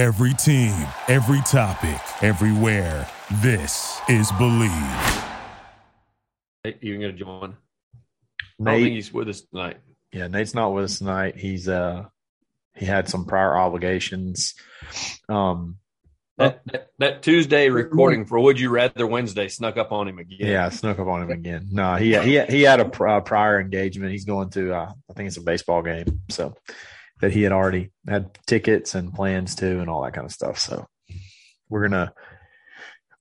Every team, every topic, everywhere. This is Bleav. Nate even gonna join? I don't Nate, think he's with us tonight. yeah, Nate's not with us tonight. He's uh he had some prior obligations. Um That, that, that Tuesday recording for Would You Rather Wednesday snuck up on him again. yeah, I snuck up on him again. No, he he he had a uh, prior engagement. He's going to uh, I think it's a baseball game. So that he had already had tickets and plans to and all that kind of stuff. So we're gonna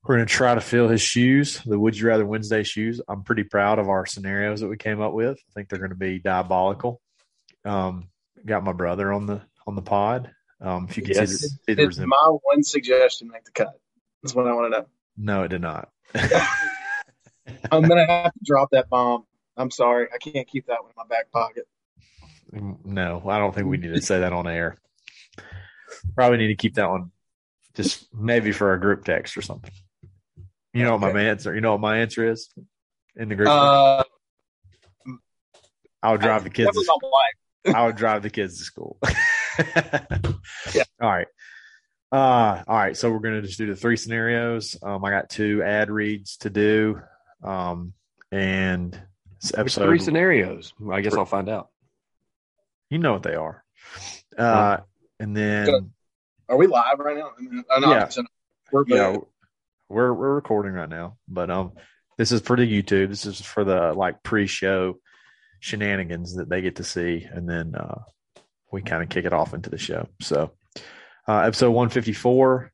we're gonna try to fill his shoes, the Would You Rather Wednesday shoes. I'm pretty proud of our scenarios that we came up with. I think they're gonna be diabolical. Um, got my brother on the on the pod. Um, if you can Yes. see the, see the Did my one suggestion make the cut? That's what I want to know. No, it did not. I'm gonna have to drop that bomb. I'm sorry, I can't keep that one in my back pocket. No, I don't think we need to say that on air. Probably need to keep that one just maybe for a group text or something. You know what my answer? You know what my answer is in the group. Uh, I would drive the kids. that was my wife. I would drive the kids to school. Yeah. All right. Uh, all right. So we're gonna just do the three scenarios. Um, I got two ad reads to do. Um, and this There's episode. three scenarios. I guess I'll find out. You know what they are. Uh, and then Are we live right now? I mean, Yeah. We're yeah, we're we're recording right now, but um, this is for the YouTube. This is for the like pre-show shenanigans that they get to see, and then uh, we kind of kick it off into the show. So, uh, episode one fifty four,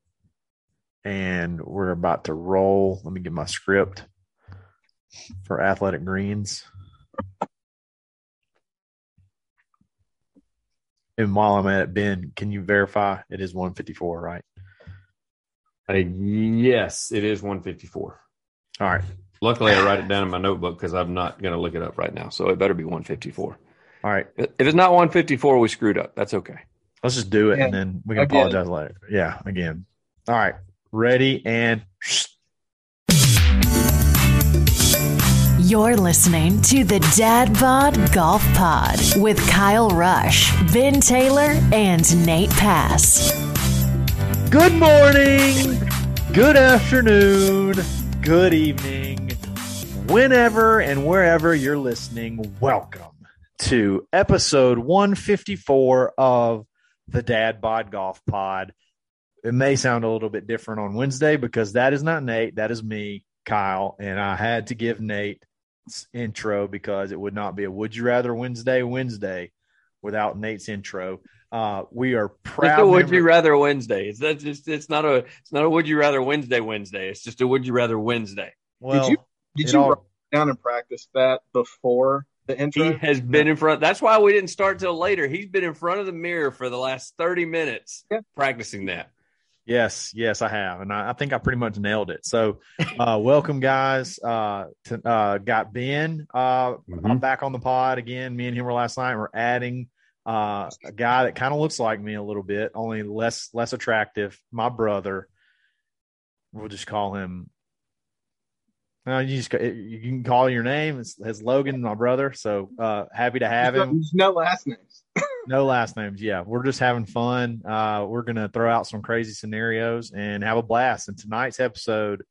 and we're about to roll. Let me get my script for Athletic Greens. And while I'm at it, Ben, can you verify it is 154, right? Uh, yes, it is 154. All right. Luckily, I write it down in my notebook because I'm not going to look it up right now. So it better be 154. All right. If it's not 154, we screwed up. That's okay. Let's just do it Yeah. and then we can Again. apologize later. Yeah, again. All right. Ready and You're listening to the Dad Bod Golf Pod with Kyle Rush, Ben Taylor, and Nate Pass. good morning, good afternoon, good evening, whenever and wherever you're listening. Welcome to episode 154 of the Dad Bod Golf Pod. It may sound a little bit different on Wednesday because that is not Nate, that is me, Kyle, and I had to give Nate intro because it would not be a would you rather Wednesday Wednesday without Nate's intro. Uh, we are It's proud. a Would You Rather Wednesday. It's that's just it's not a it's not a Would You Rather Wednesday Wednesday. It's just a Would You Rather Wednesday. well, you- Did you all- write down and practice that before the intro? He has been in front. That's why we didn't start till later. He's been in front of the mirror for the last thirty minutes Yeah. practicing that. Yes, yes, I have, and I, I think I pretty much nailed it. So, uh, welcome, guys. Uh, to, uh, got Ben. Uh, Mhm. I'm back on the pod again. Me and him were last night. We're adding uh, a guy that kind of looks like me a little bit, only less less attractive. My brother. We'll just call him. No, you just you can call your name. It's, it's Logan, my brother. So uh, happy to have him. There's no last names. No last names. Yeah, we're just having fun. Uh, we're gonna throw out some crazy scenarios and have a blast. And tonight's episode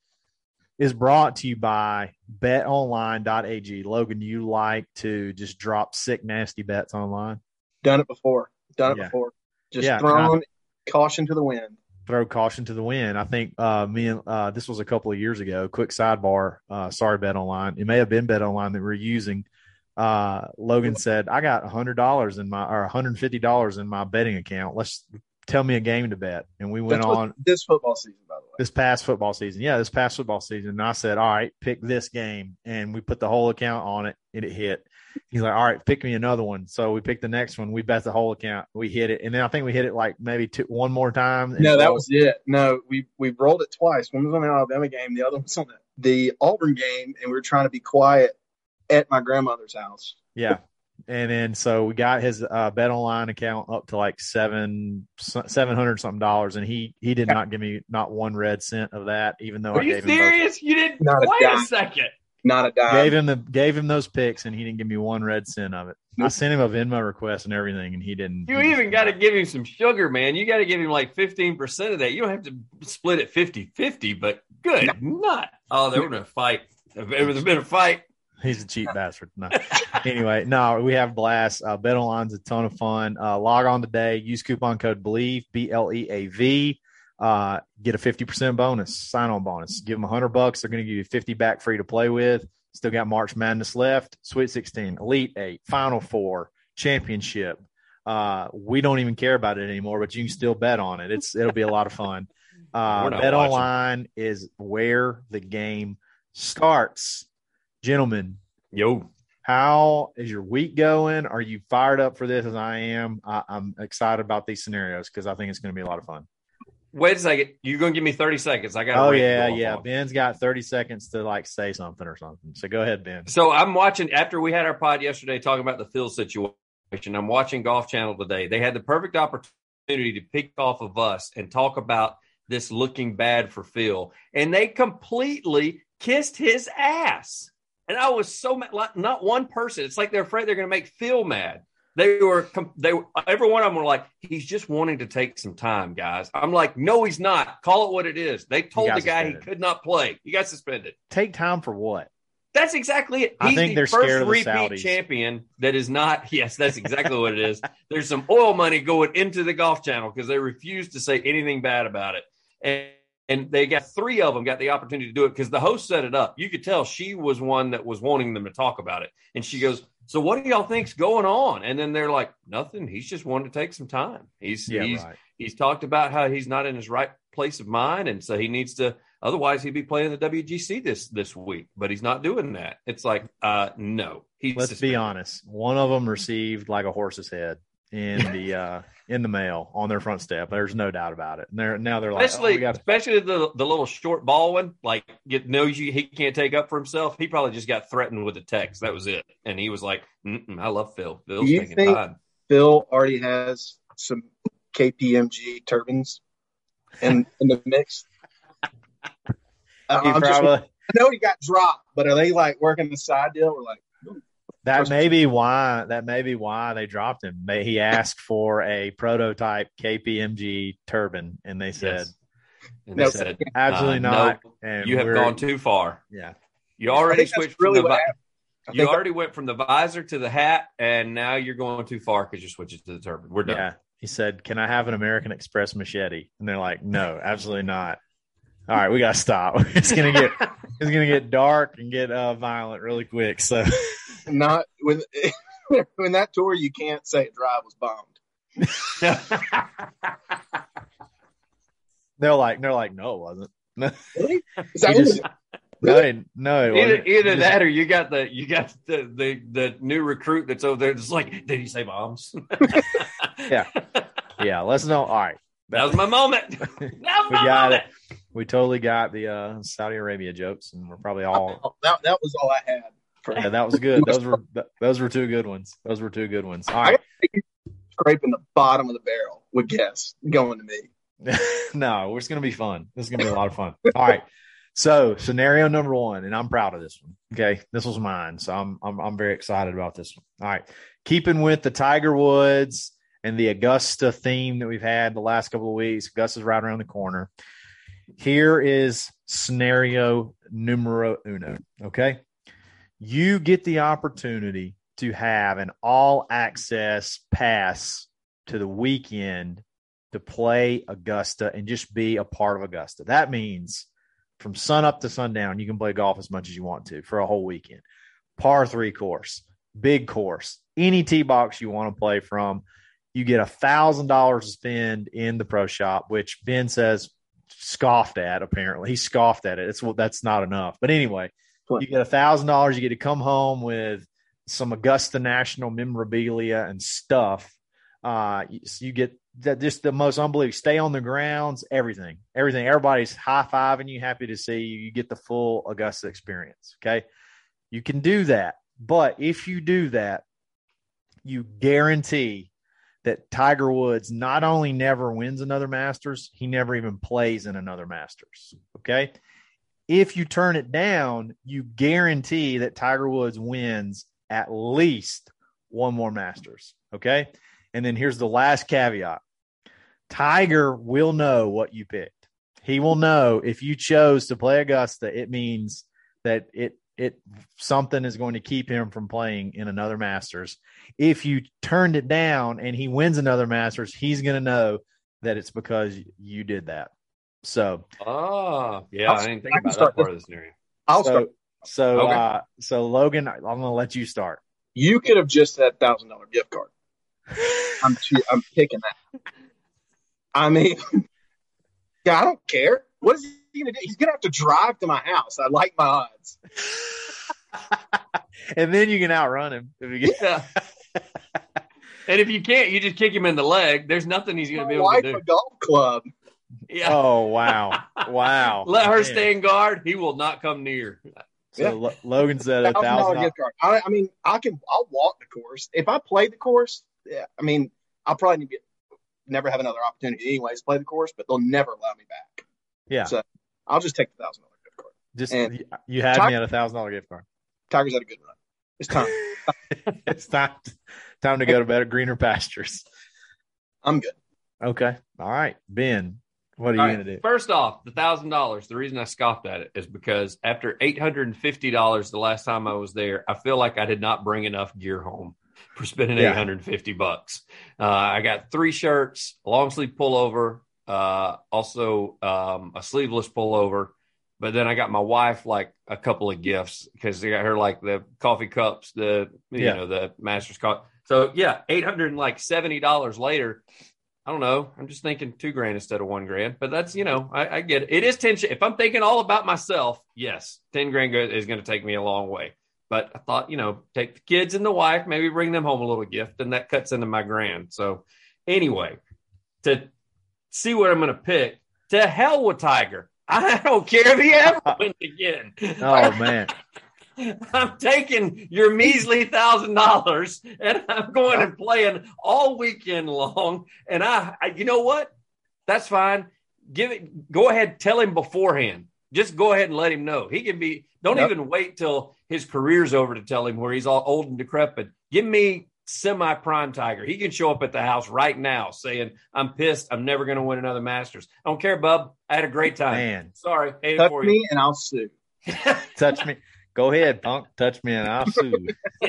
is brought to you by BetOnline.ag. Logan, you like to just drop sick, nasty bets online? Done it before. Done it Yeah. before. Just Yeah, thrown caution to the wind. Throw caution to the wind. I think uh, me and uh, this was a couple of years ago. Quick sidebar. Uh, sorry, Bet Online. It may have been Bet Online that we're using. Uh, Logan said, "I got hundred dollars in my or one hundred fifty dollars in my betting account. Let's tell me a game to bet." And we went That's on. this football season, by the way. this past football season. Yeah, this past football season. And I said, all right, pick this game. And we put the whole account on it and it hit. He's like, all right, pick me another one. So we picked the next one. We bet the whole account. We hit it. And then I think we hit it like maybe two, one more time. No, that was it. No, we we rolled it twice. One was on the Alabama game, the other was on the, the Auburn game, and we were trying to be quiet at my grandmother's house. yeah. And then so we got his uh, bet online account up to like seven seven hundred something dollars, and he he did not give me not one red cent of that, even though Are I you gave him both. serious? You didn't Not a wait a dime. second. Not a dime. Gave him the gave him those picks, and he didn't give me one red cent of it. I sent him a Venmo request and everything, and he didn't. You he even got to give him some sugar, man. You got to give him like 15% of that. You don't have to split it 50 50, but good. Not. Oh, there would have been a fight. If there would have been a fight. He's a cheap bastard. No. anyway, no, we have blast. Uh, Bet Online's a ton of fun. Uh, log on today. Use coupon code Bleav B L E A V. Uh, get a fifty percent bonus, sign on bonus. Give them a hundred bucks. They're going to give you fifty back free to play with. Still got March Madness left. Sweet sixteen, Elite Eight, Final Four, Championship. Uh, we don't even care about it anymore, but you can still bet on it. It's it'll be a lot of fun. Uh, bet watching. online is where the game starts, gentlemen. Yo. How is your week going? Are you fired up for this as I am? I, I'm excited about these scenarios because I think it's going to be a lot of fun. Wait a second. You're going to give me 30 seconds. I got Oh yeah, yeah. Ben's got 30 seconds to like say something or something. So go ahead, Ben. So I'm watching after we had our pod yesterday talking about the Phil situation. I'm watching Golf Channel today. They had the perfect opportunity to pick off of us and talk about this looking bad for Phil, and they completely kissed his ass. And I was so mad. Like, not one person. It's like they're afraid they're going to make Phil mad. They were, they were, every one of them were like, he's just wanting to take some time, guys. I'm like, no, he's not. Call it what it is. They told the guy he could not play. He got suspended. Take time for what? That's exactly it. I He's think the they're first scared of the repeat Saudis. champion that is not. Yes, that's exactly what it is. There's some oil money going into the Golf Channel because they refuse to say anything bad about it, and and they got three of them got the opportunity to do it because the host set it up. You could tell she was one that was wanting them to talk about it, and she goes, "So what do y'all think's going on?" And then they're like, "Nothing. He's just wanting to take some time. He's Yeah, he's right. he's talked about how he's not in his right place of mind, and so he needs to. Otherwise, he'd be playing the WGC this this week, but he's not doing that. It's like, uh, no. He's Let's be honest. One of them received like a horse's head in the uh in the mail on their front step. There's no doubt about it. And they're now they're like, oh, Especially, we especially the the little short ball one, like get knows you he can't take up for himself. He probably just got threatened with a text. That was it, and he was like, "I love Phil. Phil's Do you taking think- time." Phil already has some KPMG turbines in in the mix. I- he I'm just- I know he got dropped, but are they like working the side deal? We're like, that may be why that may be why they dropped him. May he asked for a prototype KPMG turbine, and they said Yes. And No, they said, absolutely uh, not. no, and you have gone too far. Yeah, You already switched really from the what vi- happened. I you think already went from the visor to the hat, and now you're going too far because you're switching to the turban. We're done. yeah. He said, "Can I have an American Express machete?" And they're like, "No, absolutely not." All right, we gotta stop. it's gonna get it's gonna get dark and get uh, violent really quick. So not when when that tour you can't say drive was bombed. they're like, they're like, "No, it wasn't." No, Really? Is that just- it- no, it- no, either wasn't. either Just- that or you got the you got the the, the new recruit that's over there. Just like, did he say bombs? Yeah. Yeah, let's know. All right, that was my moment. That was We my got moment. we totally got the uh, Saudi Arabia jokes, and we're probably all. That that was all I had. For Yeah, that was good. Those were those were two good ones. Those were two good ones. All right. scraping the bottom of the barrel would guess going to me. no, it's going to be fun. This is going to be a lot of fun. All right. So, scenario number one, and I'm proud of this one. Okay, this was mine, so I'm I'm I'm very excited about this one. All right, keeping with the Tiger Woods and the Augusta theme that we've had the last couple of weeks. Augusta's right around the corner. Here is scenario numero uno. Okay, you get the opportunity to have an all access pass to the weekend to play Augusta and just be a part of Augusta. That means from sun up to sundown, you can play golf as much as you want to for a whole weekend. Par three course, big course, any tee box you want to play from. You get a thousand dollars to spend in the pro shop, which Ben says scoffed at. Apparently, he scoffed at it. It's well, that's not enough. But anyway, you get a thousand dollars. You get to come home with some Augusta National memorabilia and stuff. Uh, you, you get that just the most unbelievable. Stay on the grounds, everything, everything. Everybody's high fiving you, happy to see you. You get the full Augusta experience. Okay, you can do that, but if you do that, you guarantee that Tiger Woods not only never wins another Masters, he never even plays in another Masters. Okay. If you turn it down, you guarantee that Tiger Woods wins at least one more Masters. Okay. And then here's the last caveat Tiger will know what you picked. He will know if you chose to play Augusta, it means that it it something is going to keep him from playing in another Masters. If you turned it down and he wins another Masters, he's going to know that it's because you did that. So, oh yeah, I'll- I didn't think I about start that part of the scenario. I'll so, start. so, Okay. uh, so Logan, I'm going to let you start. You could have just said thousand dollar gift card. I'm che- I'm picking that. I mean, yeah, I don't care. What is he gonna do? He's gonna have to drive to my house. I like my odds. and then you can outrun him if you get. Yeah. and if you can't, you just kick him in the leg. There's nothing he's going to My be able wife to do. a golf club. Yeah. Oh wow, wow! Let her Man. stay in guard. He will not come near. So Yeah. Lo- Logan said a Thousand dollar gift card. I, I mean, I can. I'll walk the course if I play the course. Yeah, I mean, I'll probably need to never have another opportunity anyways to play the course, but they'll never allow me back. Yeah, So I'll just take the thousand dollar gift card. just and- you had Ti- me at a thousand dollar gift card. Tigers had a good run. It's time. it's time time to go to better greener pastures. I'm good. Okay, all right, Ben, what are you All right, gonna do? First off, the thousand dollars. The reason I scoffed at it is because after eight hundred and fifty dollars the last time I was there, I feel like I did not bring enough gear home for spending Yeah. eight hundred and fifty bucks. Uh, I got three shirts, a long sleeve pullover, uh, also um, a sleeveless pullover. But then I got my wife like a couple of gifts because they got her like the coffee cups, the you Yeah. know the Masters cup. So yeah, eight hundred and like seventy dollars later. I don't know. I'm just thinking two grand instead of one grand, but that's you know I, I get it. It is ten. If I'm thinking all about myself, yes, ten grand go- is going to take me a long way. But I thought you know take the kids and the wife, maybe bring them home a little gift, and that cuts into my grand. So anyway, to see what I'm going to pick, to hell with Tiger. I don't care if he ever wins again. Oh man, I'm taking your measly thousand dollars and I'm going and playing all weekend long. And I, I, you know what? That's fine. Give it. Go ahead. Tell him beforehand. Just go ahead and let him know. He can be. Don't Yep. even wait till his career's over to tell him where he's all old and decrepit. Give me semi prime Tiger. He can show up at the house right now saying, "I'm pissed. I'm never going to win another Masters. I don't care, bub. I had a great time. man, Sorry, Touch for you. me and I'll sue. touch me. Go ahead, punk. Touch me, and I'll sue.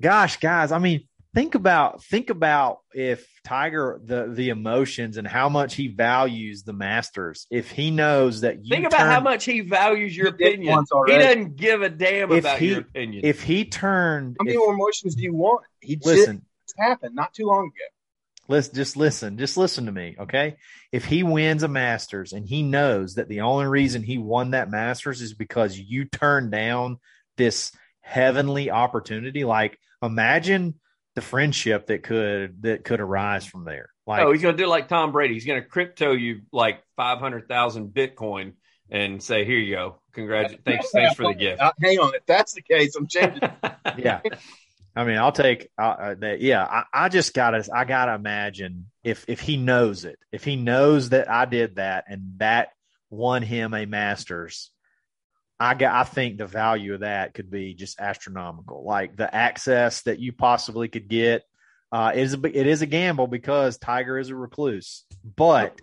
Gosh, guys, I mean, think about think about if Tiger the the emotions and how much he values the Masters. If he knows that you Think about how much he values your He opinion. He doesn't give a damn If about he- your opinion. if he turned. How many if- more emotions do you want? He just listen, happened not too long ago. Let's just listen. Just listen to me, okay? If he wins a Masters and he knows that the only reason he won that Masters is because you turned down this heavenly opportunity, like imagine the friendship that could that could arise from there. Like oh, he's going to do like Tom Brady. He's going to crypto you like five hundred thousand Bitcoin and say, "Here you go. Congratulations. Thanks, thanks for the gift." Uh, hang on. If that's the case, I'm changing. yeah. I mean, I'll take uh, uh, that. Yeah, I, I just gotta, I gotta imagine if if he knows it, if he knows that I did that and that won him a Masters, I got, I think the value of that could be just astronomical. Like the access that you possibly could get, uh, is a, it is a gamble because Tiger is a recluse, but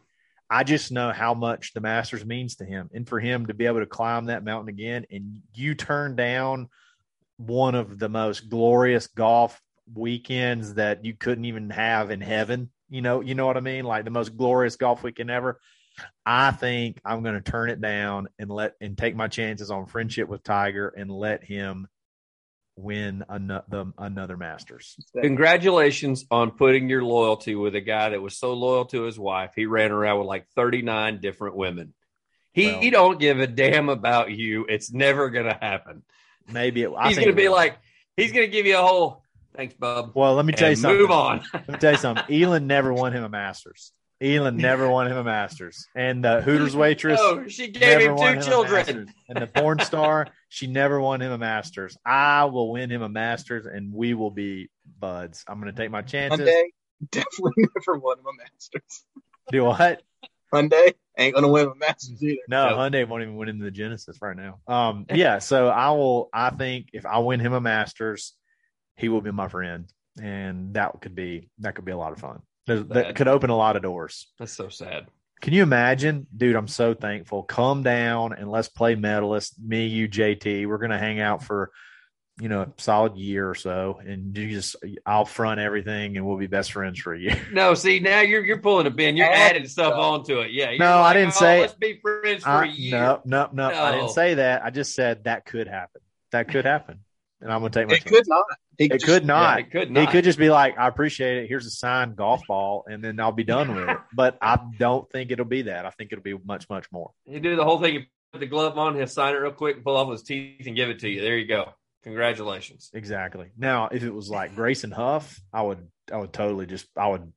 I just know how much the Masters means to him, and for him to be able to climb that mountain again, and you turn down one of the most glorious golf weekends that you couldn't even have in heaven. You know, you know what I mean? Like the most glorious golf weekend ever. I think I'm going to turn it down and let and take my chances on friendship with Tiger and let him win another another Masters. Congratulations on putting your loyalty with a guy that was so loyal to his wife. He ran around with like thirty nine different women. He, Well- he don't give a damn about you. It's never going to happen. Maybe it, he's going to be will. like, he's going to give you a whole thanks, bub. Well, let me tell you something. move on. Let me tell you something. Elin never won him a Masters. Elin never won him a Masters, and the Hooters oh, waitress. oh, she gave him two a children. And the porn star, she never won him a Masters. I will win him a Masters, and we will be buds. I'm going to take my chances. Hyundai definitely never won him a Masters. Do what? Hyundai ain't gonna win a Masters either. No, Nope. Hyundai won't even win in the Genesis right now. Um, yeah. So I will. I think if I win him a Masters, he will be my friend, and that could be that could be a lot of fun. Sad. That could open a lot of doors. That's so sad. Can you imagine, dude? I'm so thankful. Come down and let's play medalist. Me, you, JT. We're gonna hang out for you know a solid year or so, and you just I'll front everything, and we'll be best friends for a year. No, see now you're you're pulling a bin. You're oh, adding stuff stuff. onto it. Yeah. you're No, I didn't oh, say- Let's be friends for I, a year. no, no, no, I didn't say that. I just said that could happen. That could happen, and I'm gonna take my. It chance. could not. He It just- could not. it could He not. could just be like, I appreciate it. Here's a signed golf ball, and then I'll be done with it. But I don't think it'll be that. I think it'll be much, much more. He do the whole thing. He put the glove on. He'll sign it real quick, pull off his teeth, and give it to you. There you go. Congratulations. Exactly. Now, if it was like Grayson Huff, I would, I would totally just, I would,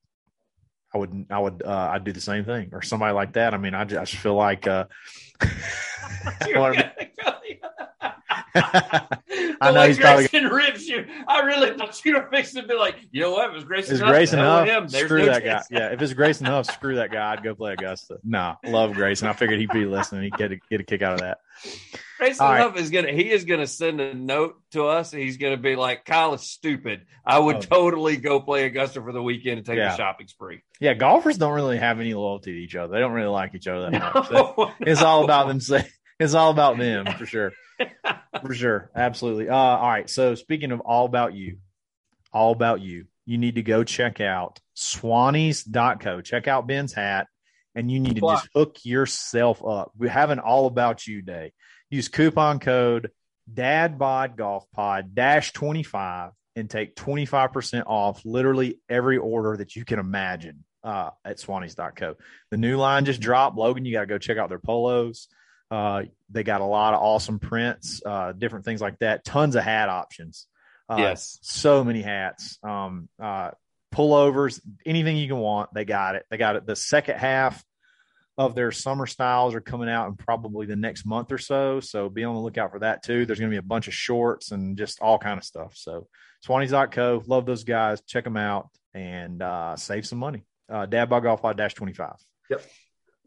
I would, I would, uh, I'd do the same thing, or somebody like that. I mean, I just, I just feel like, uh, I know he's probably- Grayson rips you. I really thought you were fixing to be like, you know what? It was Grayson. Is. Grayson Huff? him. Screw no that guy. Yeah, if it's Grayson Huff, screw that guy. I'd go play Augusta. Nah, love Grayson. I figured he'd be listening. He'd get a, get a kick out of that. Grayson right. Huff is gonna. He is gonna send a note to us. and He's gonna be like, Kyle is stupid. I would Oh. totally go play Augusta for the weekend and take Yeah. a shopping spree. Yeah, golfers don't really have any loyalty to each other. They don't really like each other that much. They- it's all about them. It's all about them for sure, for sure, absolutely. Uh, all right. So speaking of all about you, all about you, you need to go check out Swannies.co. Check out Ben's hat, and you need to just hook yourself up. We have an all about you day. Use coupon code DadBod Golf Pod dash twenty five and take twenty five percent off literally every order that you can imagine uh, at Swannies.co. The new line just dropped. Logan, you got to go check out their polos. Uh, they got a lot of awesome prints, uh, different things like that. Tons of hat options. Uh, Yes. so many hats. Um, uh, pullovers, anything you can want, they got it. They got it. The second half of their summer styles are coming out in probably the next month or so. So be on the lookout for that too. There's going to be a bunch of shorts and just all kind of stuff. So Swannies.co, love those guys. Check them out and uh, save some money. Uh, Dad by Golf Pod Dash 25. Yep.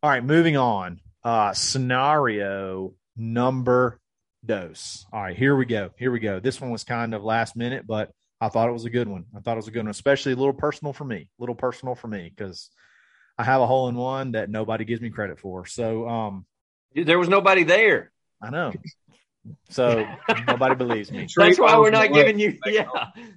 All right, moving on. Uh, scenario number dose. All right, here we go. Here we go. This one was kind of last minute, but I thought it was a good one. I thought it was a good one, especially a little personal for me. A little personal for me because I have a hole in one that nobody gives me credit for. So um, There was nobody there. I know. So nobody believes me. That's why we're not giving you. Yeah,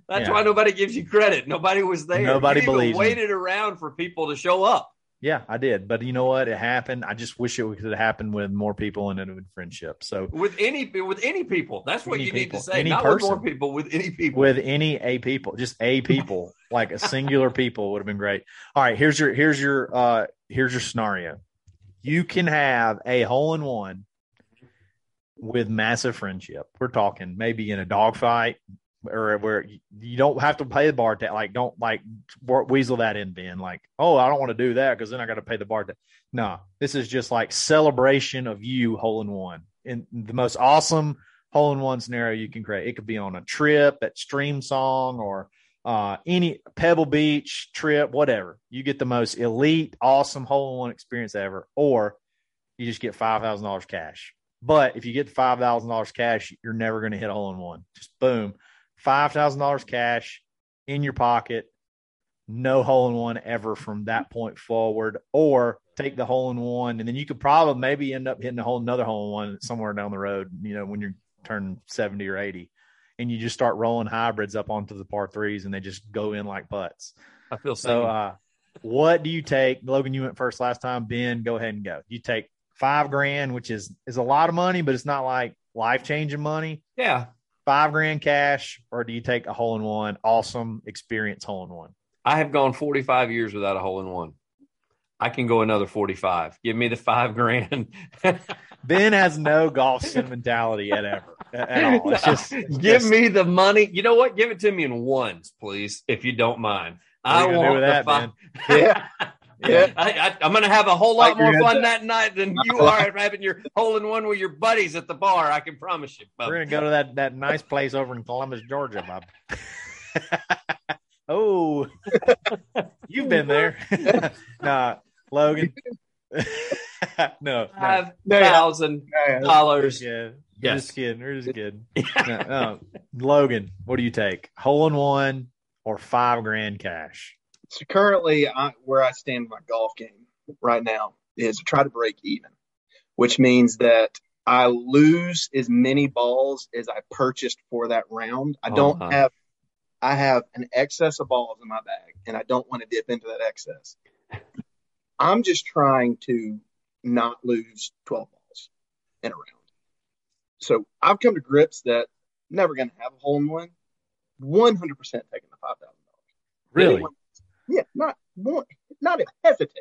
that's Yeah. why nobody gives you credit. Nobody was there. Nobody you even believes me. waited around for people to show up. Yeah, I did. But you know what? It happened. I just wish it could have happened with more people and in a friendship. So with any with any people. That's what you people. need to say. Any Not with more people. With any people. with any a people, just a people, like a singular people would have been great. All right, here's your here's your uh here's your scenario. You can have a hole in one with massive friendship. We're talking maybe in a dogfight or where you- don't have to pay the bar tab. Like, don't like weasel that in, Ben. Like, oh, I don't want to do that because then I got to pay the bar tab. No, this is just like celebration of you hole in one in the most awesome hole in one scenario you can create. It could be on a trip at Streamsong or uh, any Pebble Beach trip, whatever. You get the most elite, awesome hole in one experience ever, or you just get five thousand dollars cash. But if you get five thousand dollars cash, you're never going to hit a hole in one. Just boom, five thousand dollars cash in your pocket. No hole in one ever from that point forward, or take the hole in one, and then you could probably maybe end up hitting a whole another hole in one somewhere down the road. You know, when you're turning seventy or eighty, and you just start rolling hybrids up onto the par threes, and they just go in like butts. I feel So, so. uh, what do you take? Logan, you went first last time. Ben, go ahead and go. You take five grand, which is is a lot of money, but it's not like life changing money. yeah, Five grand cash, or do you take a hole in one? Awesome experience hole in one. I have gone 45 years without a hole in one. I can go another 45. Give me the five grand. Ben has no golf sentimentality at ever at all. It's just it's give just- me the money. You know what? Give it to me in ones, please, if you don't mind. I do want the that, five. Yeah. Yeah. I, I, I'm going to have a whole lot more fun that night than you are having your hole in one with your buddies at the bar. I can promise you. We're gonna go to that that nice place over in Columbus, Georgia, Bob. oh, you've been there. nah, Logan. no. Five thousand dollars Yeah, We're Yes. just kidding. We're just kidding. No, no. Logan, what do you take? Hole in one or five grand cash? So currently, I, where I stand in my golf game right now is to try to break even, which means that I lose as many balls as I purchased for that round. I don't Uh-huh. have, I have an excess of balls in my bag, and I don't want to dip into that excess. I'm just trying to not lose 12 balls in a round. So I've come to grips that I'm never going to have a hole in one. 100% taking the $5,000. Really? Yeah, not one, not even hesitate.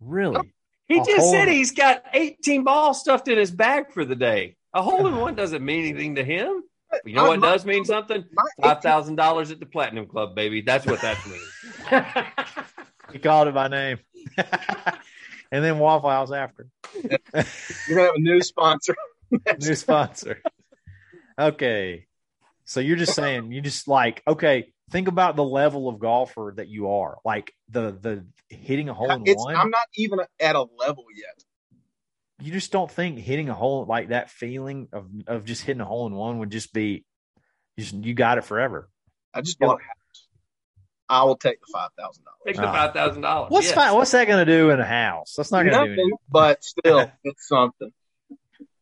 Really? He A just said in- he's got 18 balls stuffed in his bag for the day. A hole in one doesn't mean anything to him. But you know what My- does mean something? Five thousand dollars at the Platinum Club, baby. That's what that means. He called it by name. and then Waffle House after. You're gonna have a new sponsor. New sponsor. Okay. So you're just saying you just like okay, think about the level of golfer that you are. Like the the hitting a hole in It's, one. I'm not even at a level yet. you just don't think hitting a hole like that feeling of of just hitting a hole in one would just be you just you got it forever. I just bought a house. I will take the five thousand dollars. Take the five thousand dollars. Ah. What's fi- what's that going to do in a house? That's not going to do Nothing, anything. but still, it's something.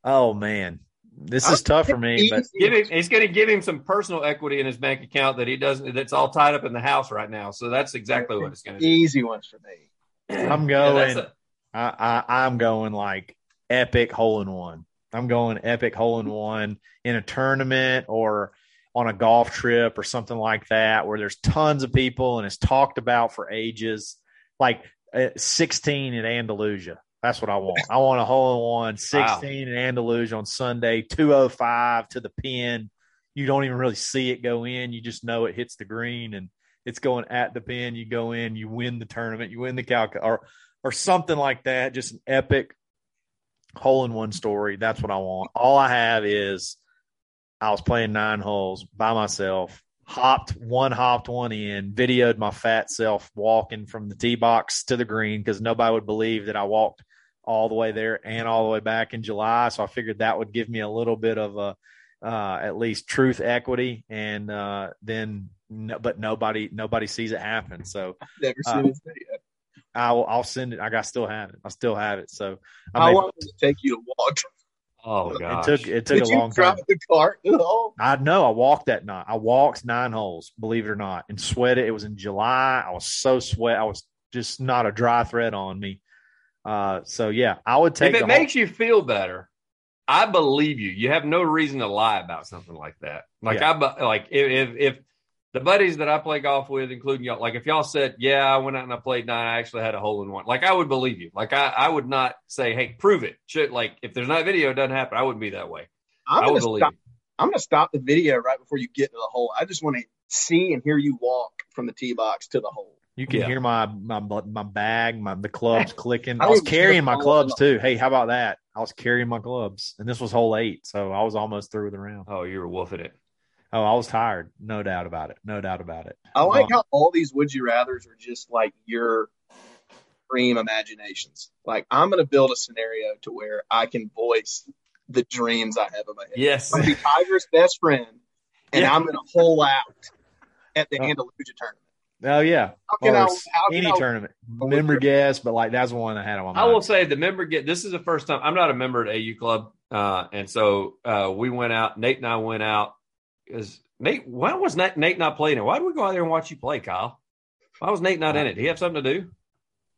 Oh man, this is tough for me. But Give him. He's going to give him some personal equity in his bank account that he doesn't. That's all tied up in the house right now. So that's exactly what it's going to do. easy ones for me. I'm Yeah, that's going. a- I, I I'm going like epic hole in one. I'm going epic hole in one in a tournament or on a golf trip or something like that where there's tons of people and it's talked about for ages. Like uh, 16 in Andalusia. That's what I want. I want a hole in one 16 in Andalusia on Sunday, 205 to the pin. You don't even really see it go in. You just know it hits the green and it's going at the pin. You go in, you win the tournament, you win the calc or or something like that. Just an epic hole in one story. That's what I want. All I have is I was playing nine holes by myself, hopped one, hopped one in, videoed my fat self walking from the tee box to the green because nobody would believe that I walked all the way there and all the way back in July. So I figured that would give me a little bit of a uh, at least truth equity, and uh, then no, but nobody nobody sees it happen. So Never Uh, seen this video. I'll I'll send it. I got still have it. I still have it. So I How made- long did it take you to walk? Oh it took it took Did a you long drive time. the cart to the hole? I know I walked that night. I walked nine holes, believe it or not, and sweated. It was in July. I was so sweat. I was just not a dry thread on me. Uh, so yeah, I would take. if it makes you feel better, I believe you. You have no reason to lie about something like that. Like Yeah. I bu- like if, if if the buddies that I play golf with, including y'all, like if y'all said, "Yeah, I went out and I played nine, I actually had a hole in one," like I would believe you. Like I, I would not say, "Hey, prove it." Should like if there's not video, it doesn't happen. I wouldn't be that way. I'm I would believe. stop. I'm gonna stop the video right before you get to the hole. I just want to see and hear you walk from the tee box to the hole. You can Yeah. hear my my my bag, my the clubs clicking. I I was carrying my clubs too. Hey, how about that? I was carrying my clubs, and this was hole eight, so I was almost through with the round. Oh, you were woofing it. Oh, I was tired, no doubt about it, no doubt about it. I like Um, how all these would you rather's are just like your dream imaginations. Like I'm gonna build a scenario to where I can voice the dreams I have in my head. Yes. I'm gonna be Tiger's best friend, and Yeah. I'm gonna hole out at the Oh. Andalusia tournament. Oh yeah, How can or How can any I tournament, member guest, but like that's the one I had on my mind. I will say the member get this is the first time I'm not a member at AU Club, uh, and so uh, we went out. Nate and I went out because Nate. Why was Nate, Nate not playing it? Why did we go out there and watch you play, Kyle? Why was Nate not in it? Did he have something to do?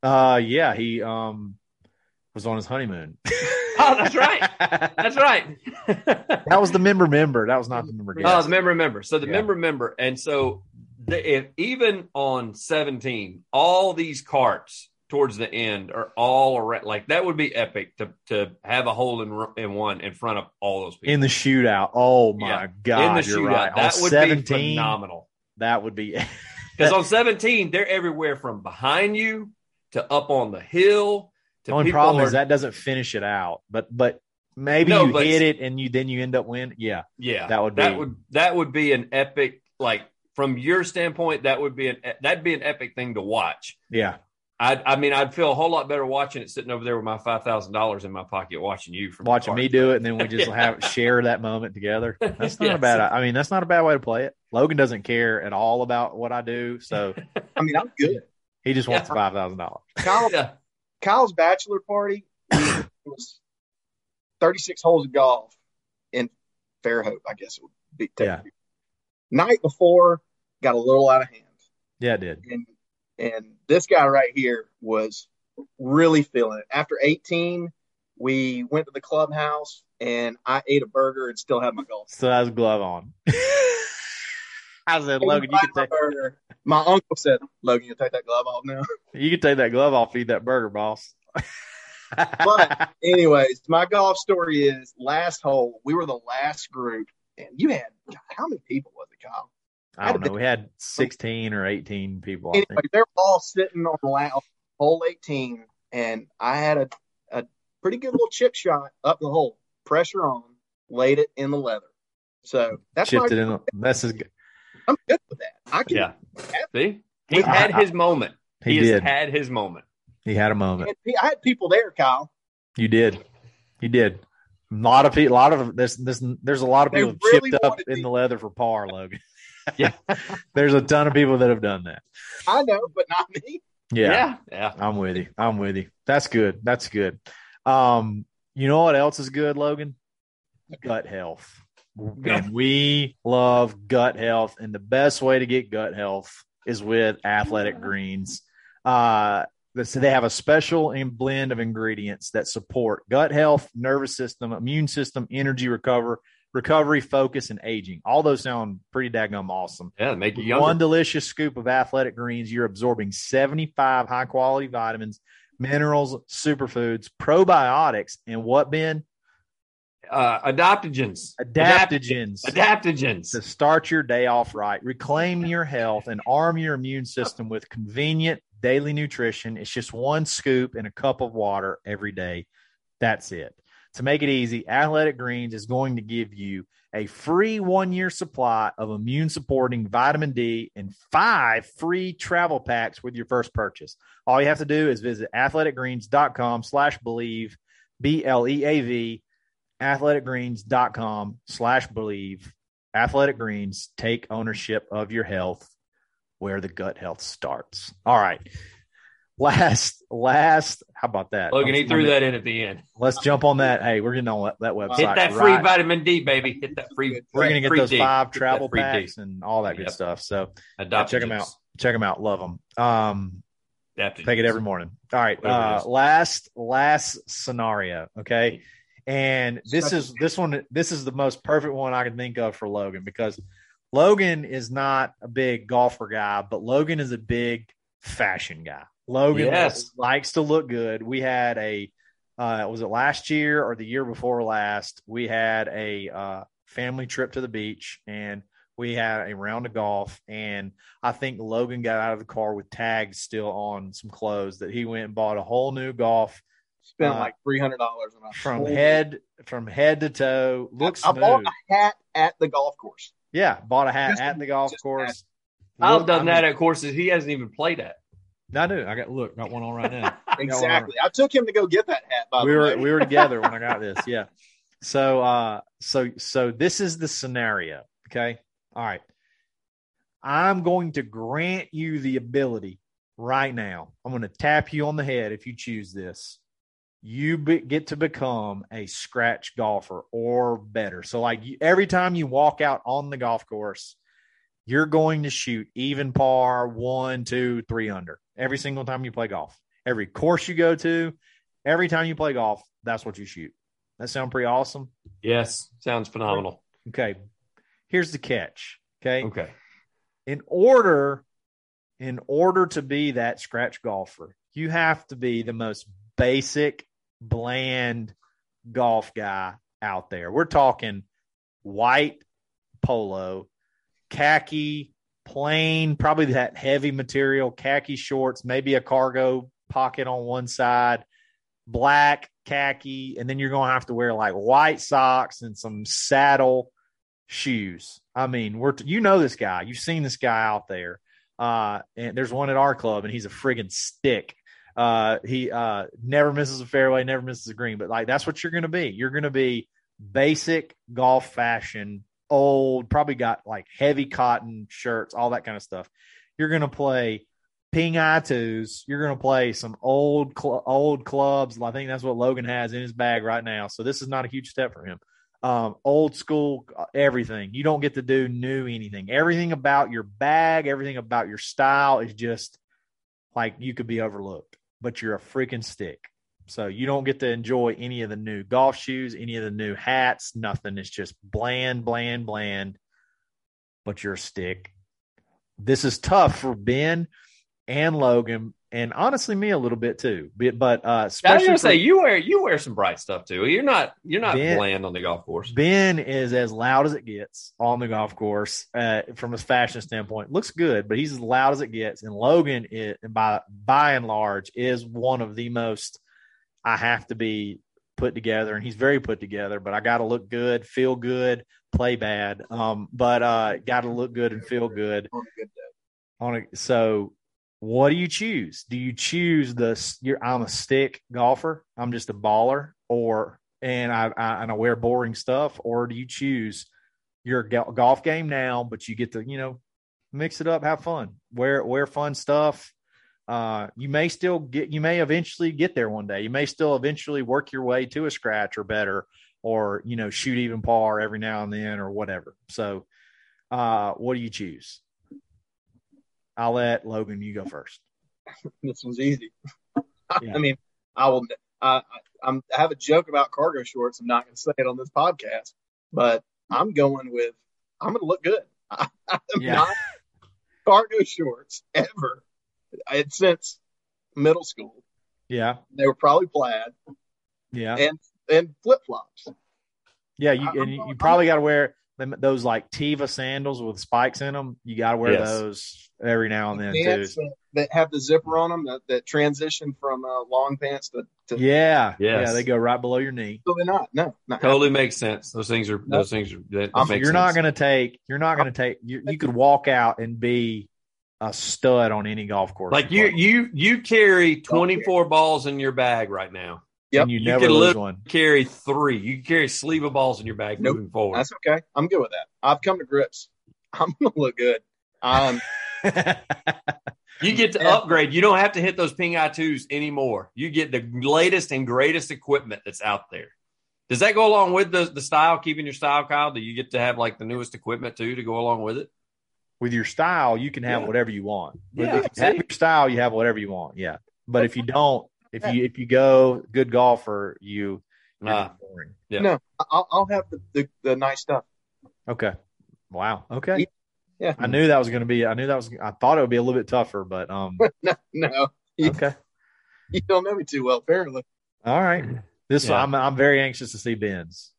Uh, yeah, he um was on his honeymoon. Oh, that's right. That's right. that was the member member. That was not the member guest. Oh, the member member. So the Yeah. member member, and so the, if even on 17, all these carts towards the end are all around. Like that would be epic to to have a hole in in one in front of all those people in the shootout. Oh my Yeah. god, in the shootout. right. That on would be phenomenal. that would be Because on 17, they're everywhere from behind you to up on the hill. To the only problem are- is that doesn't finish it out. But but maybe No, you but- hit it and you then you end up winning. Yeah. yeah, that would that be- would that would be an epic. Like from your standpoint, that would be an that'd be an epic thing to watch. Yeah. I, I mean, I'd feel a whole lot better watching it sitting over there with my five thousand dollars in my pocket, watching you from watching me do it, and then we just have share that moment together. That's not a bad. I mean, that's not a bad way to play it. Logan doesn't care at all about what I do, so I mean, I'm good. he just wants Yeah. five thousand dollars. Kyle, Yeah. Kyle's bachelor party was 36 holes of golf in Fairhope, I guess it would be. Yeah. Night before, got a little out of hand. Yeah, it did. And, and this guy right here was really feeling it. After 18, we went to the clubhouse and I ate a burger and still had my golf. So has a glove on. I said, Logan, you can take burger. My uncle said, Logan, you take that glove off now. you can take that glove off, feed that burger, boss. But- Anyways, my golf story is last hole. We were the last group, and you had how many people was it, Kyle? I don't know. We had sixteen or eighteen people. I Anyway, think. they're all sitting on the la- hole 18, and I had a, a pretty good little chip shot up the hole, pressure on, laid it in the leather. So that's Chipped my, it in. the- That's good. I'm good with that. I can. Yeah. See, he had his moment. He, He, did. had his moment. he had a moment. I had people there, Kyle. You did. You did. A lot of people. A lot of this. This. There's a lot of They people really chipped up in me. the leather for par, Logan. Yeah. there's a ton of people that have done that. I know, but not me. Yeah, Yeah. Yeah. I'm with you. I'm with you. That's good. That's good. Um, you know what else is good, Logan? Gut health. And we love gut health, and the best way to get gut health is with Athletic Greens. Uh, so they have a special blend of ingredients that support gut health, nervous system, immune system, energy recover, recovery, focus, and aging. All those sound pretty daggum awesome. Yeah. Make you younger. One delicious scoop of athletic greens, you're absorbing 75 high quality vitamins, minerals, superfoods, probiotics, and what, Ben? uh, adaptogens. Adaptogens. Adaptogens. To start your day off right, reclaim your health, and arm your immune system with convenient daily nutrition. It's just one scoop in a cup of water every day. That's it. To make it easy, Athletic Greens is going to give you a free one year supply of immune supporting vitamin D and five free travel packs with your first purchase. All you have to do is visit athleticgreens.com slash bleav, B L E A V, athleticgreens.com slash bleav. Athletic Greens, take ownership of your health where the gut health starts. All right. Last, last, how about that? Logan, he threw that in at the end. Let's jump on that. Hey, we're getting on that, that website. Hit that free right- vitamin D, baby. Hit that free. We're going to get those D. five travel free D. packs and all that good stuff. So yeah, check them out. Check them out. Love them. Um, Adaptogens. take it every morning. All right. Uh, last last scenario. Okay. And this is this one. This is the most perfect one I can think of for Logan because Logan is not a big golfer guy, but Logan is a big fashion guy. Logan Yes. likes to look good. We had a uh, was it last year or the year before last? We had a uh, family trip to the beach and we had a round of golf. And I think Logan got out of the car with tags still on some clothes that he went and bought a whole new golf Spent Uh, like three hundred dollars on from head from head to toe. Looks I bought smooth. a hat at the golf course. Yeah, bought a hat Just- at the golf course. I've done I that at courses he hasn't even played at. I do. I got look, got one on right now. Exactly. I took him to go get that hat. By we the were way, we were together when I got this. Yeah. So uh so so this is the scenario. Okay. All right. I'm going to grant you the ability right now. I'm going to tap you on the head if you choose this. You be, get to become a scratch golfer or better. So like you, every time you walk out on the golf course, you're going to shoot even par one, two, three under every single time you play golf. Every course you go to, every time you play golf, that's what you shoot. That sound pretty awesome. Yes, sounds phenomenal. Okay. Here's the catch. Okay. Okay. In order, in order to be that scratch golfer, you have to be the most basic, bland golf guy out there. We're talking white polo, khaki, plain, probably that heavy material, khaki shorts, maybe a cargo pocket on one side, black, khaki, and then you're going to have to wear like white socks and some saddle shoes. I mean, we're you know this guy. You've seen this guy out there. Uh, and there's one at our club, and he's a friggin' stick. Uh, he uh, never misses a fairway, never misses a green. But like that's what you're going to be. You're going to be basic golf fashion, old, probably got like heavy cotton shirts, all that kind of stuff. You're going to play ping eye twos. You're going to play some old cl- old clubs. I think that's what Logan has in his bag right now. So this is not a huge step for him. Um, old school uh, everything. You don't get to do new anything. Everything about your bag, everything about your style is just like you could be overlooked, but you're a freaking stick. So you don't get to enjoy any of the new golf shoes, any of the new hats, nothing. It's just bland, bland, bland, but you're a stick. This is tough for Ben and Logan, and honestly, me a little bit too. But, but uh, I was gonna for- say you wear you wear some bright stuff too. You're not you're not Ben- bland on the golf course. Ben is as loud as it gets on the golf course uh, from a fashion standpoint. Looks good, but he's as loud as it gets. And Logan, is, by by and large, is one of the most I have to be put together, and he's very put together. But I got to look good, feel good, play bad. Um, but uh, got to look good and feel good On a good day. on a so what do you choose? Do you choose the you're, i'm a stick golfer i'm just a baller or and i, I and i wear boring stuff or do you choose your golf game now but you get to you know mix it up have fun wear wear fun stuff. Uh you may still get you may eventually get there one day. You may still eventually work your way to a scratch or better or you know shoot even par every now and then or whatever. So uh what do you choose I'll let Logan you go first. This was easy. Yeah. I mean, I will. I, I, I'm, I have a joke about cargo shorts. I'm not going to say it on this podcast, but I'm going with. I'm going to look good. I, am Yeah. not cargo shorts ever. It's since middle school. Yeah, They were probably plaid yeah, and and flip flops. yeah. You I'm- and you, you probably got to wear them, those like Teva sandals with spikes in them. You got to wear Yes. those every now and then too. Pants that, that have the zipper on them that, that transition from uh, long pants to, to Yeah, Yes. yeah. They go right below your knee. So they're not. No, not Totally makes sense. Those things are those things are that, that makes You're not going to take. You're not going to take. You, you could walk out and be a stud on any golf course. like you you you carry 24 balls in your bag right now. Yep. and you, you never could lose one. Carry three. You can carry a sleeve of balls in your bag Nope. moving forward. That's okay. I'm good with that. I've come to grips. I'm gonna look good. Um, You get to Yeah. upgrade. You don't have to hit those ping eye twos anymore. You get the latest and greatest equipment that's out there. Does that go along with the, the style, keeping your style, Kyle? Do you get to have like the newest equipment too to go along with it? With your style, you can have Yeah. whatever you want. But Yeah, if you have your style, you have whatever you want. Yeah, but if you don't, if you if you go good golfer, you you're boring. Yeah. No, I'll, I'll have the, the, the nice stuff. Okay. Wow. Okay. Yeah. I knew that was going to be. I knew that was. I thought it would be a little bit tougher, but um. No, no, you, Okay. you don't know me too well, apparently. All right. This Yeah. I'm. I'm very anxious to see Ben's.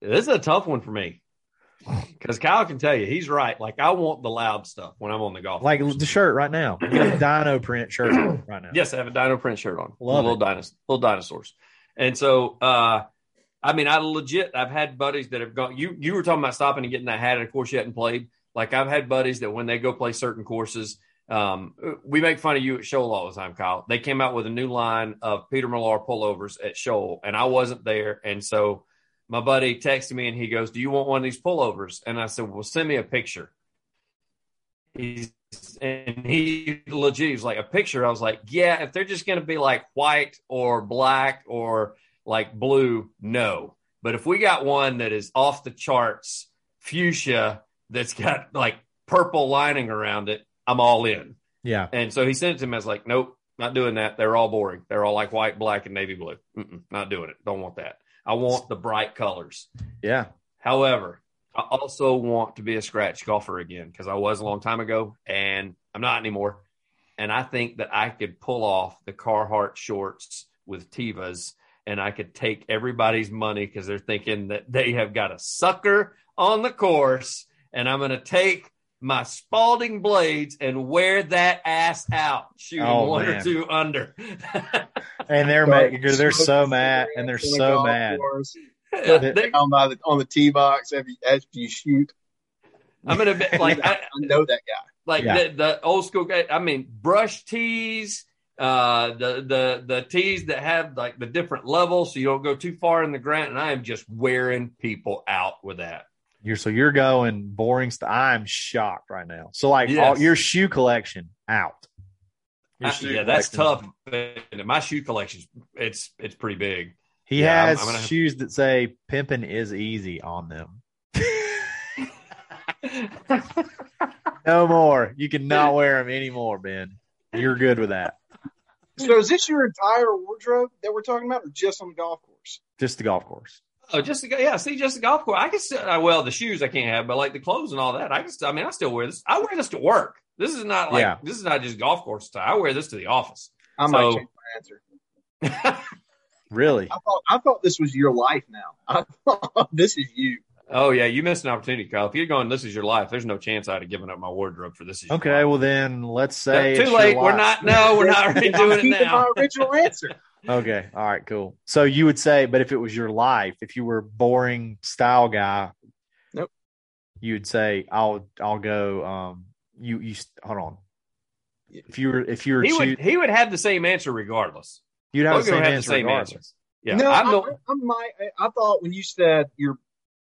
This is a tough one for me because Kyle can tell you he's right. Like I want the loud stuff when I'm on the golf. Like course. the shirt right now. A dino print shirt on right now. Yes, I have a dino print shirt on. Love little dinos- little dinosaurs. And so uh I mean I legit I've had buddies that have gone you you were talking about stopping and getting that hat at a course you hadn't played. Like I've had buddies that when they go play certain courses, um we make fun of you at Shoal all the time, Kyle. They came out with a new line of Peter Millar pullovers at Shoal and I wasn't there. And so my buddy texted me and he goes, Do you want one of these pullovers? And I said, Well, send me a picture. He's and he legit was like a picture. I was like, yeah, if they're just gonna be like white or black or like blue, no. But if we got one that is off the charts, fuchsia, that's got like purple lining around it, I'm all in. Yeah. And so he sent it to me. I was like, nope, not doing that. They're all boring. They're all like white, black, and navy blue. Mm-mm, not doing it. Don't want that. I want the bright colors. Yeah. However, I also want to be a scratch golfer again because I was a long time ago and I'm not anymore. And I think that I could pull off the Carhartt shorts with Tevas and I could take everybody's money because they're thinking that they have got a sucker on the course. And I'm going to take my Spalding blades and wear that ass out, shooting Oh, one or two under. And they're mad. They're so mad, and they're On the so mad. course, They- down by the on the tee box after you, after you shoot. I'm going to be like, I, I know that guy. like Yeah. the, the old school guy. I mean, brush tees, uh, the the the tees that have like the different levels, so you don't go too far in the ground. And I am just wearing people out with that. You're so you're going boring stuff. I'm shocked right now. So like Yes. all, your shoe collection out. Your I- shoe yeah, that's tough. And My shoe collection's it's it's pretty big. He Yeah, I'm- has I'm gonna have- shoes that say "pimping is easy" on them. No more. You cannot wear them anymore, Ben. You're good with that. So is this your entire wardrobe that we're talking about, or just on the golf course? Just the golf course. Oh, just the, yeah. See, just the golf course. I can still. uh, Well, the shoes I can't have, but like the clothes and all that, I can. Still, I mean, I still wear this. I wear this to work. This is not like Yeah. this is not just golf course style. I wear this to the office. I might So- change my answer. Really? I thought I thought this was your life. Now I thought this is you. oh yeah, you missed an opportunity, Kyle. If you're going, this is your life. There's no chance I'd have given up my wardrobe for this. Is Okay. Well, then let's No, say too it's your late. We're not. No, we're not I'm doing it keeping now. my original answer. Okay. All right. Cool. So you would say, but if it was your life, if you were boring style guy, Nope. You would say, "I'll, I'll go." Um, you, you hold on. If you were, if you were, He choo- would. He would have the same answer regardless. you'd have the same would have the answer same regardless. answer. Yeah, no, I'm I, the, I, might. I thought when you said you're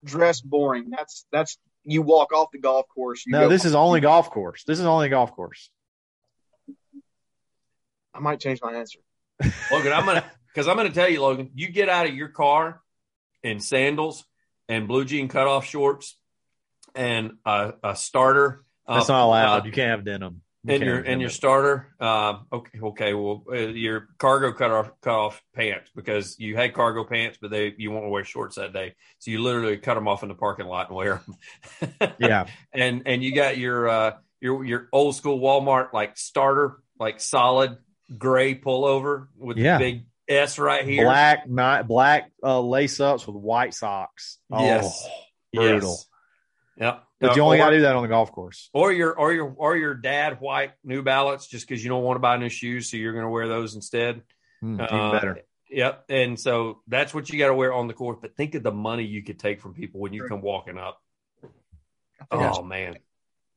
dressed boring, that's that's you walk off the golf course. You No, go, this is only golf course. This is only golf course. I might change my answer. Logan, I'm gonna because I'm gonna tell you, Logan, you get out of your car in sandals and blue jean cutoff shorts and a, a starter. That's uh, not allowed. uh, You can't have denim. You and your and your starter. Um, okay, okay. Well, uh, your cargo cut off cut off pants because you had cargo pants, but they you want to wear shorts that day, so you literally cut them off in the parking lot and wear them. Yeah. and and you got your uh your your old school Walmart like starter, like solid gray pullover with Yeah. the big S right here. Black night, black uh, lace ups with white socks. Oh, Yes. brutal. Yes. Yep. But Uh, you only or, got to do that on the golf course. or your or your or your dad white New Balance just because you don't want to buy new shoes, so you're going to wear those instead. Even Uh, better. Yep. And so that's what you got to wear on the course. But think of the money you could take from people when you come walking up. I think I Oh man.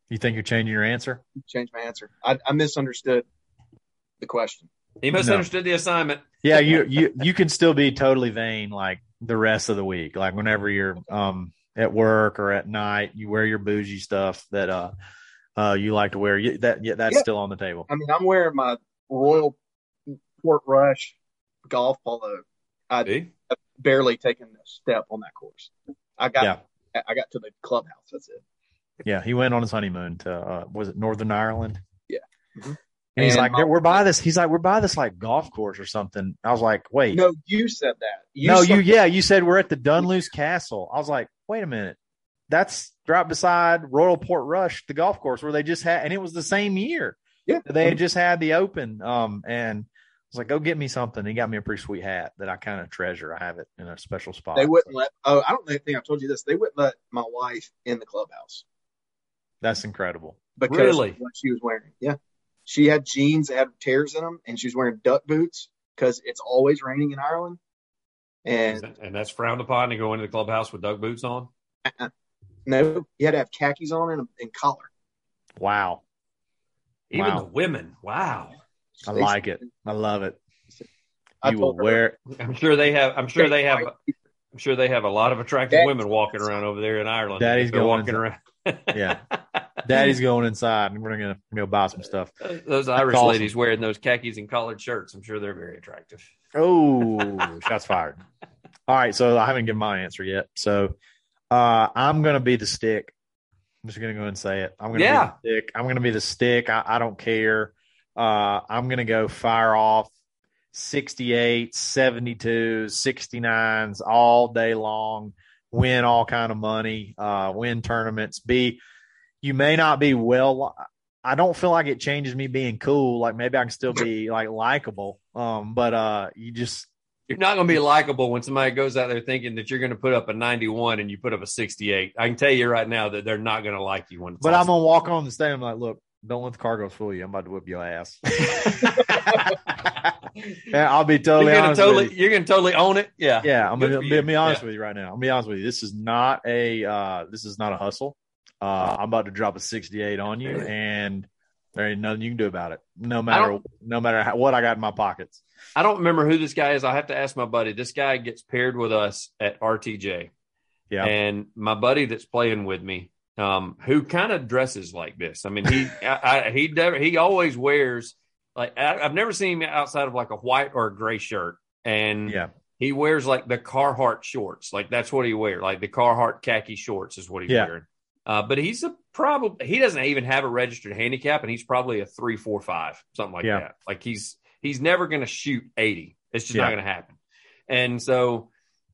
You think you're changing your answer? change my answer. I, I misunderstood the question. He misunderstood the assignment. Yeah, you you you can still be totally vain like the rest of the week. Like whenever you're um at work or at night, you wear your bougie stuff that uh uh you like to wear. You, that yeah, that's Yeah. still on the table. I mean, I'm wearing my Royal Portrush golf polo. I See? barely taken a step on that course. I got Yeah. I got to the clubhouse. That's it. Yeah, he went on his honeymoon to uh, was it Northern Ireland? Yeah. Mhm. And he's like, my- we're by this. He's like, we're by this like golf course or something. I was like, wait, No, you said that. You no, said- you, yeah, you said we're at the Dunluce Castle. I was like, wait a minute, that's right beside Royal Portrush, the golf course where they just had, and it was the same year. Yeah. they had just had the Open. Um, and I was like, go get me something. He got me a pretty sweet hat that I kind of treasure. I have it in a special spot. They wouldn't let. Oh, I don't think I told you this. They wouldn't let my wife in the clubhouse That's incredible. because Really? of what she was wearing. Yeah, she had jeans that had tears in them, and she was wearing duck boots because it's always raining in Ireland. And And that's frowned upon to go into the clubhouse with duck boots on. Uh-uh. no, you had to have khakis on and, and collar. Wow. Even Wow. the women. Wow. I like it. I love it. I You will told her- wear I'm sure they have. I'm sure they have. I'm sure they have a lot of attractive Daddy's women walking around over there in Ireland. Daddy's They're going walking around. Yeah. Daddy's going inside and we're gonna go buy some stuff. those Irish ladies wearing those khakis and collared shirts. I'm sure they're very attractive. Oh, shots fired. All right, so I haven't given my answer yet. So uh I'm gonna be the stick. I'm just gonna go and say it. I'm gonna Yeah. be the stick. I'm gonna be the stick. I, I don't care. Uh I'm gonna go fire off 68, 72, 69s all day long, win all kind of money, uh win tournaments, be you may not be well I don't feel like it changes me being cool. Like maybe I can still be like likable. Um, but uh, you just You're not going to be likable when somebody goes out there thinking that you're going to put up a 91 and you put up a 68. I can tell you right now that they're not going to like you when. But I'm gonna walk on the stage. I'm like, look, don't let the cargoes fool you. I'm about to whip your ass. yeah, I'll be totally you're gonna totally, you. you're going to totally own it. Yeah. Yeah, I'm Good gonna be, be honest Yeah. with you right now. I'm gonna be honest with you. This is not a uh, this is not a hustle. Uh, I'm about to drop a 68 on you, and There ain't nothing you can do about it. No matter no matter how, what I got in my pockets. I don't remember who this guy is. I have to ask my buddy. This guy gets paired with us at RTJ. Yeah. And my buddy that's playing with me, um, who kind of dresses like this. I mean, he I, I, he never, he always wears like I, have never seen him outside of like a white or a gray shirt, and yeah, he wears like the Carhartt shorts. Like that's what he wears. Like the Carhartt khaki shorts is what he's Yeah. wearing. Uh, but he's a probably he doesn't even have a registered handicap, and he's probably a three, four, five, something like Yeah. that. Like he's he's never going to shoot eighty. It's just Yeah. not going to happen. And so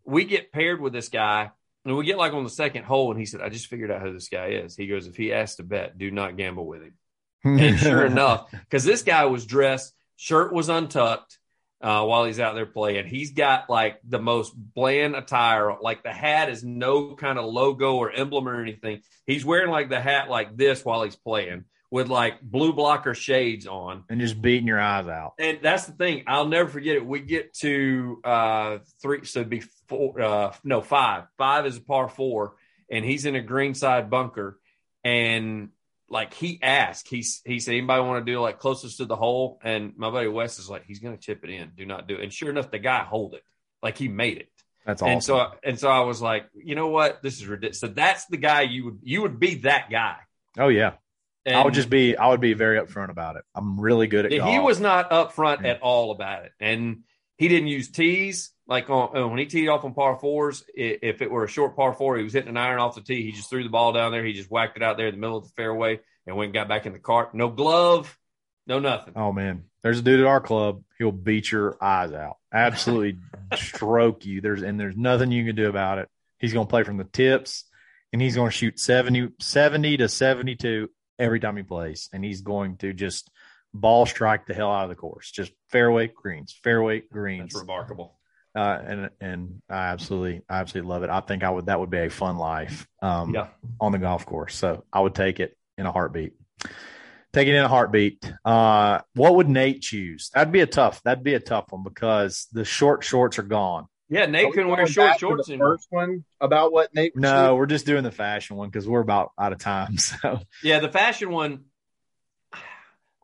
we get paired with this guy, and we get like on the second hole, and he said, "I just figured out who this guy is." He goes, "If he asks to bet, do not gamble with him." And sure enough, because this guy was dressed, shirt was untucked uh, while he's out there playing. He's got like the most bland attire. Like the hat is no kind of logo or emblem or anything. He's wearing like the hat like this while he's playing with like BluBlocker shades on. and just beating your eyes out. And that's the thing. I'll never forget it. We get to uh three, so it'd be four, uh, no five. Five is a par four, and he's in a greenside bunker. And like he asked, he's he said, anybody want to do like closest to the hole? And my buddy Wes is like, he's gonna chip it in. Do not do it. And sure enough, the guy hold it. Like he made it. That's awesome. And so I- and so I was like, you know what? This is ridiculous. So that's the guy you would you would be that guy. oh yeah, And I would just be I would be very upfront about it. I'm really good at golf. he was not upfront Yeah. at all about it, and he didn't use tees. Like on, uh, when he teed off on par fours, if it were a short par four, he was hitting an iron off the tee. He just threw the ball down there. He just whacked it out there in the middle of the fairway and went and got back in the cart. No glove, no nothing. Oh man, there's a dude at our club. He'll beat your eyes out. Absolutely stroke you. There's and there's nothing you can do about it. He's going to play from the tips, and he's going to shoot 70, 70 to 72 every time he plays, and he's going to just ball strike the hell out of the course. Just fairway greens, fairway greens. That's remarkable. uh, and and I absolutely I absolutely love it. I think I would that would be a fun life um, Yeah. on the golf course. So I would take it in a heartbeat. Take it in a heartbeat. Uh, what would Nate choose? That'd be a tough. That'd be a tough one because the short shorts are gone. Yeah, Nate we couldn't wear short back to shorts the anymore. First one about what Nate. was No, we're just doing the fashion one because we're about out of time. So Yeah, the fashion one.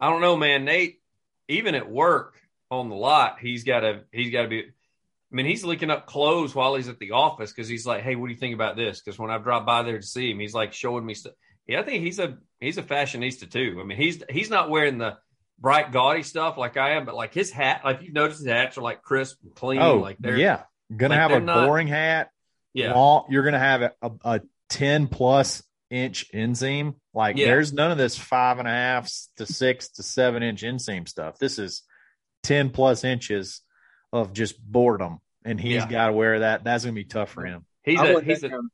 I don't know, man. Nate, even at work on the lot, he's got to he's got to be. I mean, he's looking up clothes while he's at the office because he's like, "Hey, what do you think about this?" Because when I drop by there to see him, he's like showing me stuff. Yeah, I think he's a he's a fashionista too. I mean, he's he's not wearing the bright gaudy stuff like I am, but like his hat, like you notice his hats are like crisp and clean. oh like they're yeah, gonna like have a not- boring hat. yeah. long, you're gonna have a, a, a 10 plus inch inseam. Like Yeah. there's none of this five and a half to six to seven inch inseam stuff. This is 10 plus inches of just boredom. And he's Yeah. got to wear that. That's gonna be tough for him. He's I a went, he's met a him,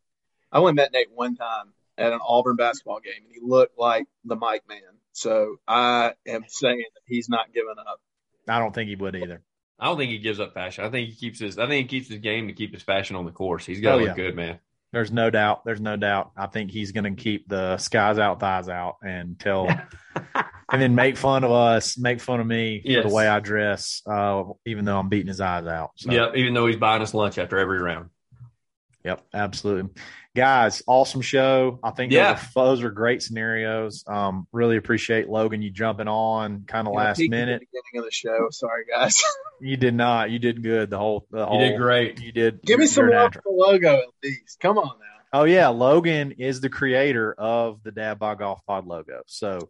I went and met Nate one time at an Auburn basketball game, and he looked like the Mike Man. So I am saying that he's not giving up. I don't think he would either. I don't think he gives up fashion. I think he keeps his. I think he keeps his game to keep his fashion on the course. He's got oh, to Oh, look yeah. good, man. There's no doubt. There's no doubt. I think he's gonna keep the skies out, thighs out, and tell, and then make fun of us, make fun of me for the way I dress, uh, even though I'm beating his eyes out. So. Yep. Even though he's buying us lunch after every round. Yep, absolutely. Guys, awesome show. I think Yeah. those, are, those are great scenarios. Um, really appreciate Logan you jumping on kind of last minute. beginning of the show. Sorry, guys. You did not. You did good. The whole the You whole did great. You did. Give me some love for the logo at least. Come on now. Oh yeah, Logan is the creator of the Dad Bod Golf Pod logo. So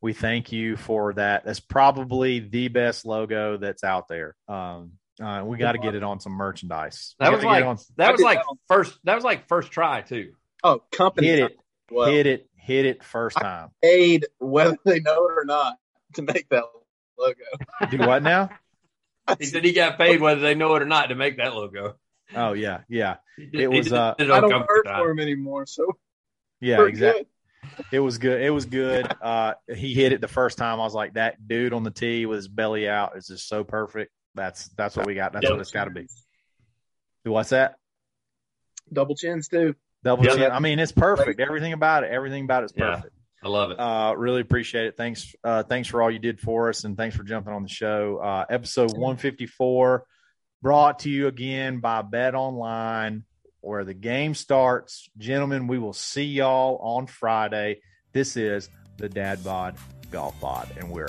we thank you for that. That's probably the best logo that's out there. Um, uh, we got to get it on some merchandise. That was like on- that I was like that on- first. That was like first try too. Oh, company hit it, well. hit it, hit it first time. paid whether they know it or not to make that logo. Do what now? He said he got paid whether they know it or not to make that logo. Oh yeah, yeah. Did- It was, uh, it I don't work for him anymore, so Yeah, exactly. good. It was good. It was good. Uh, he hit it the first time. I was like, that dude on the tee with his belly out is just so perfect. That's that's what we got. That's what it's got to be. What's that? Double chins too. Double Yeah. chin. I mean, it's perfect. Everything about it. Everything about it's Yeah. perfect. I love it. Uh, really appreciate it. Thanks. Uh, thanks for all you did for us, and thanks for jumping on the show. Uh, episode one fifty four, brought to you again by BetOnline, where the game starts. Gentlemen, we will see y'all on Friday. This is the Dad Bod Golf Pod, and we're